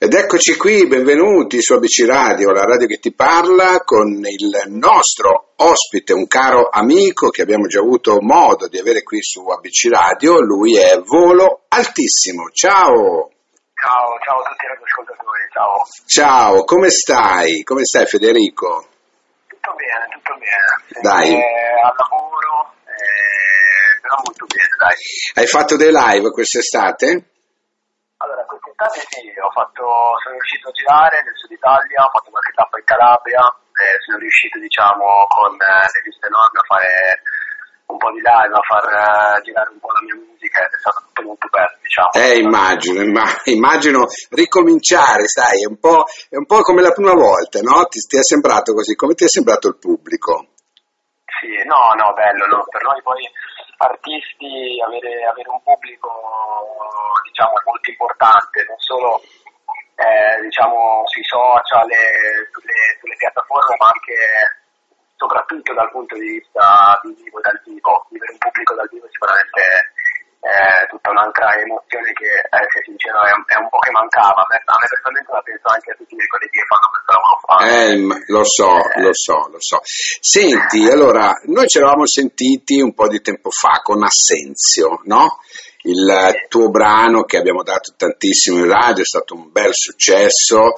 Ed eccoci qui, benvenuti su ABC Radio, la radio che ti parla, con il nostro ospite, un caro amico che abbiamo già avuto modo di avere qui su ABC Radio, lui è Volo Altissimo. Ciao! Ciao, ciao a tutti gli ascoltatori, ciao. Ciao, come stai? Come stai Federico? Tutto bene, tutto bene. Dai. Eh, al lavoro, eh, però molto bene, dai. Hai fatto dei live quest'estate? Quest'estate sì, ho fatto, sono riuscito a girare nel sud Italia, ho fatto qualche tappa in Calabria, eh, sono riuscito diciamo con eh, le liste enormi a fare un po' di live, a far eh, girare un po' la mia musica, ed è stato tutto molto bello, diciamo. Eh, immagino, imma- immagino ricominciare, sai, è un, po', è un po' come la prima volta, no? Ti, ti è sembrato così? Come ti è sembrato il pubblico? Sì, no, no, bello, no. per noi poi artisti avere, avere un pubblico diciamo è molto importante, non solo eh, diciamo sui social e sulle, sulle piattaforme ma anche soprattutto dal punto di vista visivo e dal vivo, vivere un pubblico dal vivo sicuramente è tutta un'altra emozione che, eh, se sincero, è un, è un po' che mancava. A me, a me personalmente la penso anche a tutti i colleghi che fanno questo lavoro. Eh, lo so, Eh. lo so, lo so. Senti, allora, noi ci eravamo sentiti un po' di tempo fa con Assenzio, no? Il tuo brano che abbiamo dato tantissimo in radio, è stato un bel successo.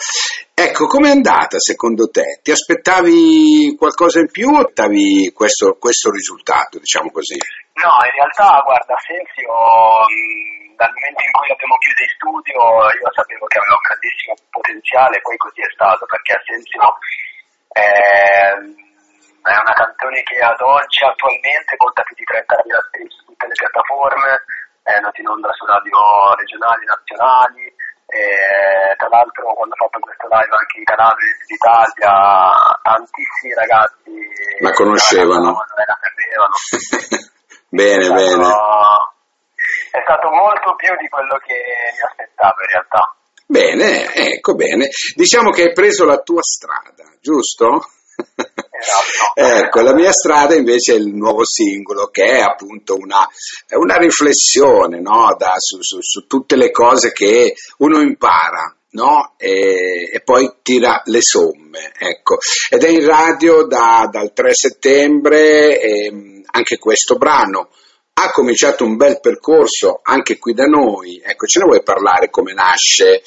Ecco, com'è andata secondo te? Ti aspettavi qualcosa in più o aspettavi questo, questo risultato, diciamo così? No, in realtà, guarda, Sensio, mh, dal momento in cui l'abbiamo chiuso in studio, io sapevo che aveva un grandissimo potenziale, poi così è stato, perché Sensio è, è una canzone che ad oggi attualmente conta più di 30.000 stream su tutte le piattaforme, è andata in onda su radio regionali, nazionali, e tra l'altro quando ho fatto questo live anche in Calabria in Italia, tantissimi ragazzi La conoscevano. la sapevano. bene, È stato- bene. È stato molto più di quello che mi aspettavo in realtà. Bene, ecco bene. Diciamo che hai preso la tua strada, giusto? Esatto. ecco, la mia strada invece è il nuovo singolo che è appunto una, una riflessione no? da- su, su- su tutte le cose che uno impara. No? E, e poi tira le somme, ecco. Ed è in radio da- dal 3 settembre e, anche questo brano ha cominciato un bel percorso anche qui da noi. Ecco, ce ne vuoi parlare come nasce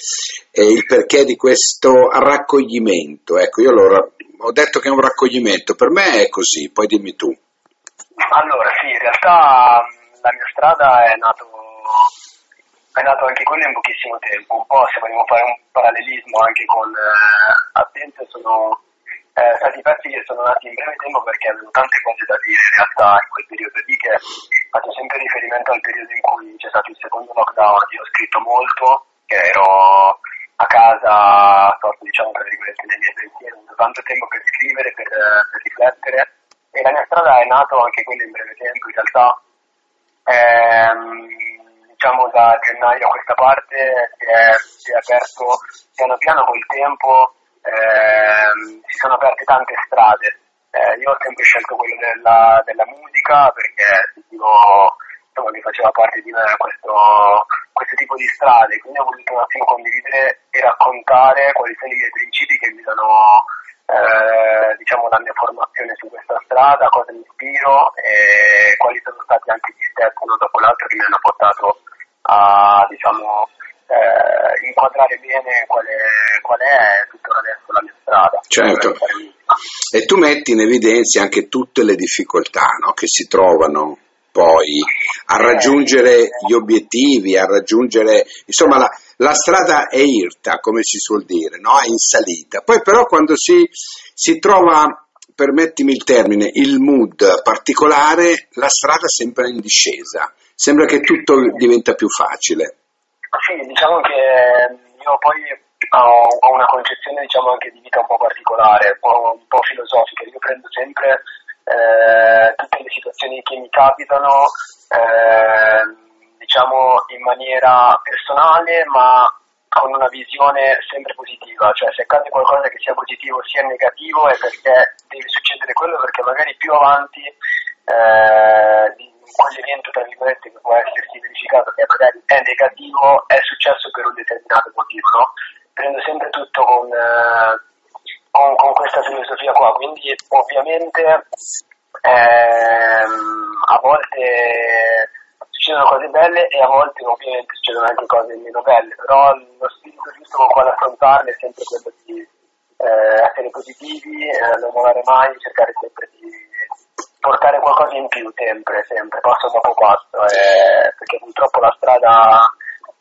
e il perché di questo raccoglimento? Ecco, io l'ho ra- ho detto che è un raccoglimento, per me è così, poi dimmi tu. Allora, sì, in realtà la mia strada è nato, è nato anche quello in pochissimo tempo, un po' se vogliamo fare un parallelismo anche con eh, Attento sono eh, stati pezzi che sono nati in breve tempo perché avevo tante cose da dire in realtà in quel periodo lì che faccio sempre riferimento al periodo in cui c'è stato il secondo lockdown, io ho scritto molto, che ero a casa, sorto diciamo tra virgolette nei miei pensieri, ho avuto tanto tempo per scrivere, per, per riflettere. E la mia strada è nato anche quella in breve tempo, in realtà ehm, diciamo da gennaio a questa parte si è, si è aperto piano piano col tempo, ehm, si sono aperte tante strade. Eh, io ho sempre scelto quello della, della musica perché sentivo insomma, che faceva parte di me questo, questo tipo di strade, quindi ho voluto un attimo condividere e raccontare quali sono i miei principi che guidano eh, diciamo, la mia formazione su questa strada, cosa mi ispiro e quali sono stati anche gli step uno dopo l'altro che mi hanno portato a diciamo, eh, inquadrare bene qual è, qual è tuttora adesso la mia strada. Certo. E tu metti in evidenza anche tutte le difficoltà no, che si trovano poi a raggiungere gli obiettivi, a raggiungere, insomma la, la strada è irta, come si suol dire, no? è in salita. Poi però quando si, si trova, permettimi il termine, il mood particolare, la strada sembra in discesa, sembra che tutto diventa più facile. Sì, diciamo che io poi ho, una concezione diciamo anche di vita un po' particolare, un po', un po' filosofica. Io prendo sempre eh, tutte le situazioni che mi capitano, eh, diciamo in maniera personale, ma con una visione sempre positiva, cioè se accade qualcosa che sia positivo sia negativo è perché deve succedere quello perché magari più avanti eh, accoglimento tra virgolette che può essersi verificato che magari è negativo è successo per un determinato motivo no? prendo sempre tutto con, eh, con, con questa filosofia qua quindi ovviamente ehm, a volte succedono cose belle e a volte ovviamente succedono anche cose meno belle però lo spirito giusto con quale affrontarle è sempre quello di eh, essere positivi eh, non volare mai cercare sempre di portare qualcosa in più, sempre, sempre, passo dopo passo, eh, perché purtroppo la strada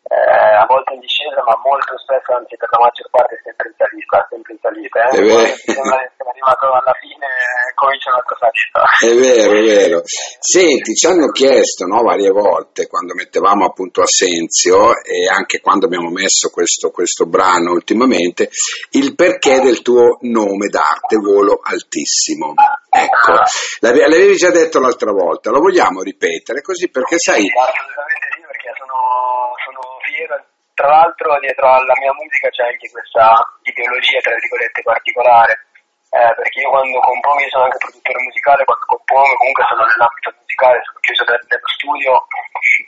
eh, a volte in discesa, ma molto spesso, anzi per la maggior parte, sempre in salita, sempre in salita. Eh? È vero. Siamo arrivato alla fine comincia un'altra salita. È vero, è vero. Senti, ci hanno chiesto no, varie volte quando mettevamo appunto Assenzio e anche quando abbiamo messo questo, questo brano ultimamente, il perché del tuo nome d'arte, Volo Altissimo. Ecco, l'avevi, già detto l'altra volta, lo vogliamo ripetere così perché sai... Assolutamente sì, perché sono, sono fiero. Tra l'altro dietro alla mia musica c'è anche questa ideologia, tra virgolette, particolare. Eh, perché io quando compongo, io sono anche produttore musicale, quando compongo comunque sono nell'ambito musicale, sono chiuso nello studio.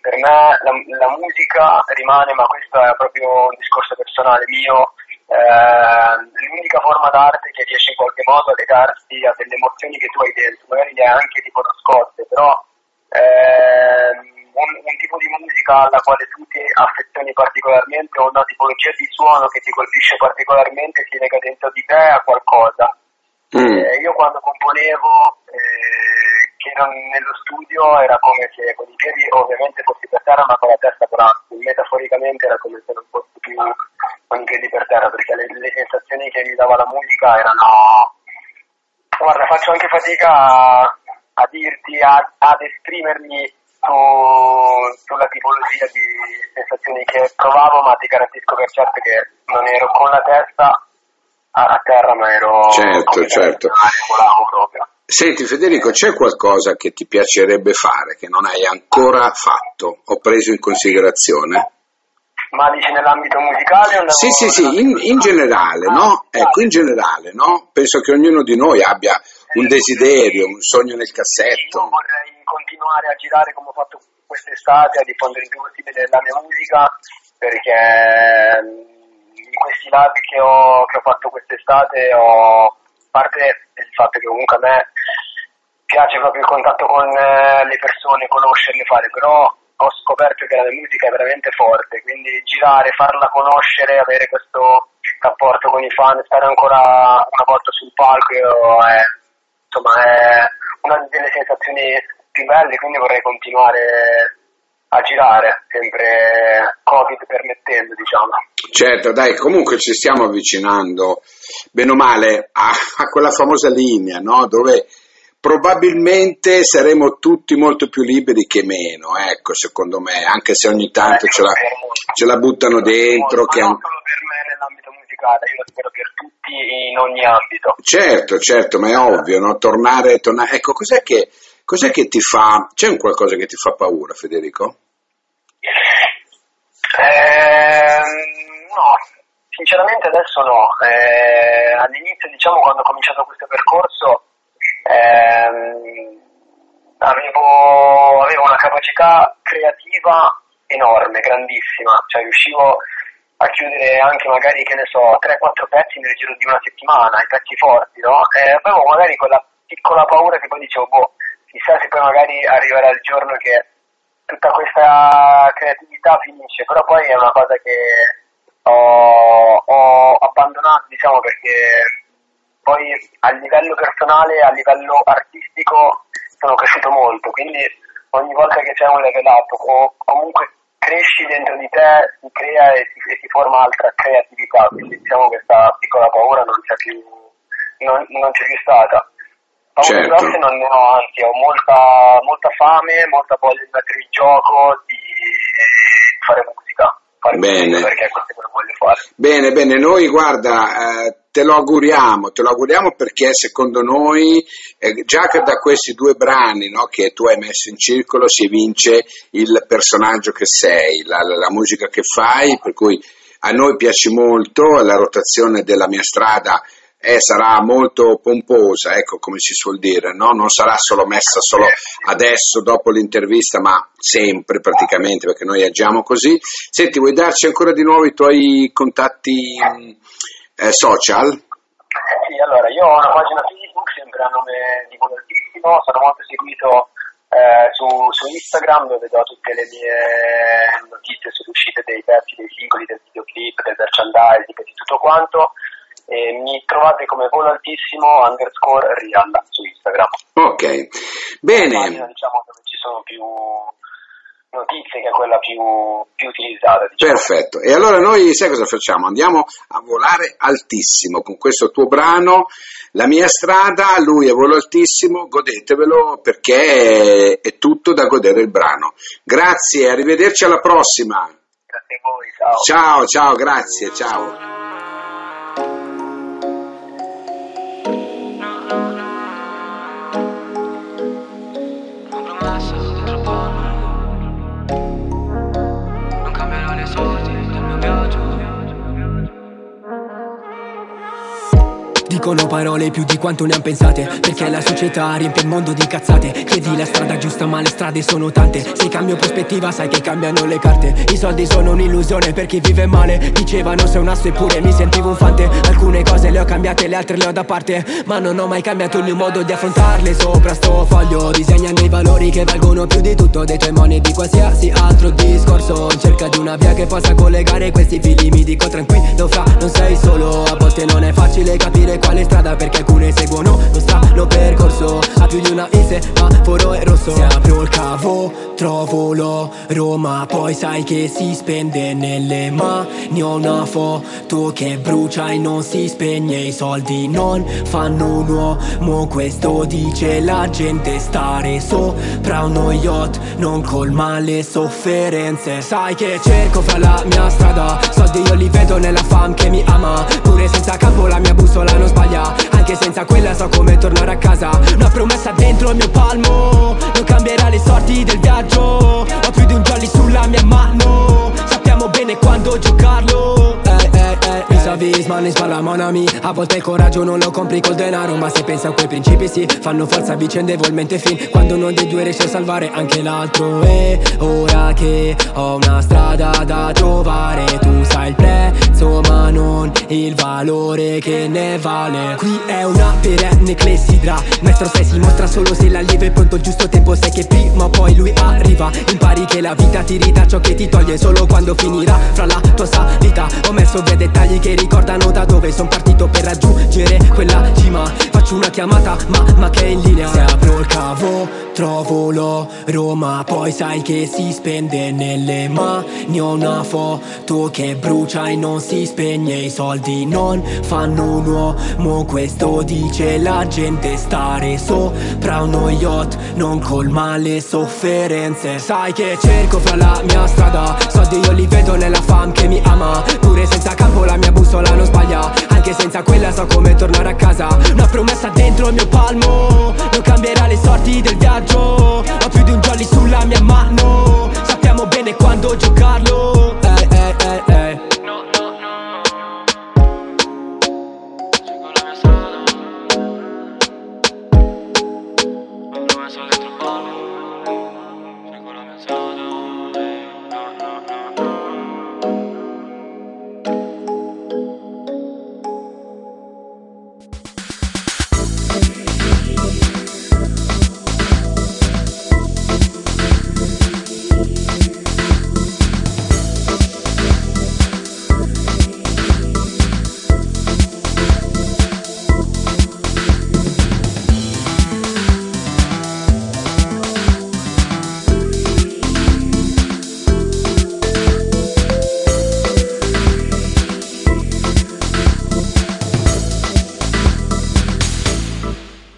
Per me la, la musica rimane, ma questo è proprio un discorso personale mio, eh, l'unica forma d'arte che riesce in qualche modo a legarsi a delle emozioni che tu hai dentro, magari le hai anche tipo nascoste, però eh, un, un, tipo di musica alla quale tu ti affezioni particolarmente o una tipologia di suono che ti colpisce particolarmente si lega dentro di te a qualcosa. Mm. Eh, io quando componevo, eh, che ero nello studio, era come se con i piedi ovviamente fossi per terra ma con la testa per alto, metaforicamente era come se non fossi più con i piedi per terra perché le, le sensazioni che mi dava la musica erano... Guarda, faccio anche fatica a, a dirti, a, ad esprimermi su, sulla tipologia di sensazioni che provavo, ma ti garantisco per certo che non ero con la testa a terra, ma ero certo, certo. proprio. Senti Federico, c'è qualcosa che ti piacerebbe fare che non hai ancora fatto o preso in considerazione? Ma dici nell'ambito musicale o Sì, sì, sì, in, in generale, no? Ecco, in generale, no? Penso che ognuno di noi abbia un desiderio, un sogno nel cassetto. Io vorrei continuare a girare come ho fatto quest'estate, a diffondere il più possibile la mia musica, perché in questi live che ho, che ho fatto quest'estate ho, a parte il fatto che comunque a me piace proprio il contatto con eh, le persone, conoscerle, fare, però ho scoperto che la musica è veramente forte, quindi girare, farla conoscere, avere questo rapporto con i fan, stare ancora una volta sul palco è, insomma, è una delle sensazioni più belle, quindi vorrei continuare a girare, sempre Covid permettendo, diciamo. Certo, dai, comunque ci stiamo avvicinando, bene o male, a, a quella famosa linea, no? Dove probabilmente saremo tutti molto più liberi che meno, ecco, secondo me, anche se ogni tanto ce la, ce la buttano dentro. Che... Non solo per me nell'ambito musicale, io lo spero per tutti in ogni ambito. Certo, certo, ma è ovvio, no? Tornare, tornare. Ecco, cos'è che, cos'è che ti fa, c'è un qualcosa che ti fa paura, Federico? Eh, no, sinceramente adesso no. Eh, all'inizio, diciamo, quando ho cominciato questo percorso, ehm, avevo, avevo, una capacità creativa enorme, grandissima, cioè riuscivo a chiudere anche magari, che ne so, 3-4 pezzi nel giro di una settimana, i pezzi forti, no? E avevo magari quella piccola paura che poi dicevo, boh, chissà se poi magari arriverà il giorno che tutta questa creatività finisce, però poi è una cosa che ho, ho abbandonato, diciamo, perché poi a livello personale, a livello artistico sono cresciuto molto, quindi ogni volta che c'è un level up o comunque cresci dentro di te, si crea e si, e si forma altra creatività, quindi diciamo che questa piccola paura non c'è più, non, non c'è più stata. Paure certo. grosse non ne ho, anzi ho molta, molta fame, molta voglia di mettere in gioco, di fare musica. Fare bene. Musica perché è quello che voglio fare. Bene, bene, noi guarda, eh, te lo auguriamo, te lo auguriamo perché secondo noi eh, già da questi due brani no, che tu hai messo in circolo si evince il personaggio che sei, la, la, la musica che fai, per cui a noi piace molto, la rotazione della mia strada eh, sarà molto pomposa, ecco come si suol dire, no? non sarà solo messa solo adesso dopo l'intervista, ma sempre praticamente perché noi agiamo così. Senti, vuoi darci ancora di nuovo i tuoi contatti eh, social? Sì, allora io ho una pagina Facebook sempre a nome di Volatissimo, sono molto seguito eh, su, su, Instagram dove do tutte le mie notizie sulle uscite dei pezzi, dei singoli, del videoclip, del merchandising e di tutto quanto. E mi trovate come volo altissimo underscore real su Instagram. Ok, bene. Pagina, diciamo, dove ci sono più notizie che è quella più, più utilizzata. Diciamo. Perfetto, e allora noi sai cosa facciamo? Andiamo a volare altissimo con questo tuo brano la mia strada, lui è volo altissimo, godetevelo perché è tutto da godere il brano. Grazie, arrivederci alla prossima. Grazie a voi, ciao. Ciao, ciao, grazie, ciao. Dicono parole più di quanto ne han pensate Perché la società riempie il mondo di cazzate. Chiedi la strada giusta ma le strade sono tante. Se cambio prospettiva sai che cambiano le carte. I soldi sono un'illusione per chi vive male. Dicevano sei un asso eppure mi sentivo un fante. Alcune cose le ho cambiate, le altre le ho da parte. Ma non ho mai cambiato il mio modo di affrontarle. Sopra sto foglio disegnano i valori che valgono più di tutto Dei tuoi moni di qualsiasi altro discorso. In cerca di una via che possa collegare questi fili Mi dico tranquillo fra, non sei solo. A volte non è facile capire quale strada perché alcune seguono lo strano percorso. Ha più di una ise ma foro è rosso. Se apro il cavo trovo l'oro ma poi sai che si spende nelle mani Ho una foto che brucia e non si spegne I soldi non fanno un uomo. Questo dice la gente Stare sopra uno yacht non colma le sofferenze. Sai che cerco fra la mia strada Soldi io li vedo nella fam che mi ama. Pure senza capo la mia bussola non sbaglia Anche senza quella so come tornare a casa. Una promessa dentro il mio palmo. Non cambierà le sorti del viaggio. Ho più di un jolly sulla mia mano. Sappiamo bene quando giocarlo ma ne spalla mon ami. A volte il coraggio non lo compri col denaro Ma se pensi a quei principi sì Fanno forza vicendevolmente fin. Quando uno dei due riesce a salvare anche l'altro. E ora che ho una strada da trovare Tu sai il prezzo ma non il valore che ne vale. Qui è una perenne clessidra Maestro sei si mostra solo se l'allievo è pronto giusto tempo Sai che prima o poi lui arriva. Impari che la vita ti ridà ciò che ti toglie Solo quando finirà. Fra la tua salita Ho messo via dettagli che ricordano da dove sono partito per raggiungere quella cima. Faccio una chiamata ma, ma che è in linea. Se apro il cavo trovo l'oro ma poi sai che si spende nelle mani Ho una foto che brucia e non si spegne. I soldi non fanno un uomo questo dice la gente. Stare sopra uno yacht non colma le sofferenze. Sai che cerco fra la mia strada Soldi io li vedo nella fam che mi ama. Pure battaglia Anche senza quella so come tornare a casa. Una promessa dentro il mio palmo. Non cambierà le sorti del viaggio. Ho più di un jolly sulla mia mano. Sappiamo bene quando giocare.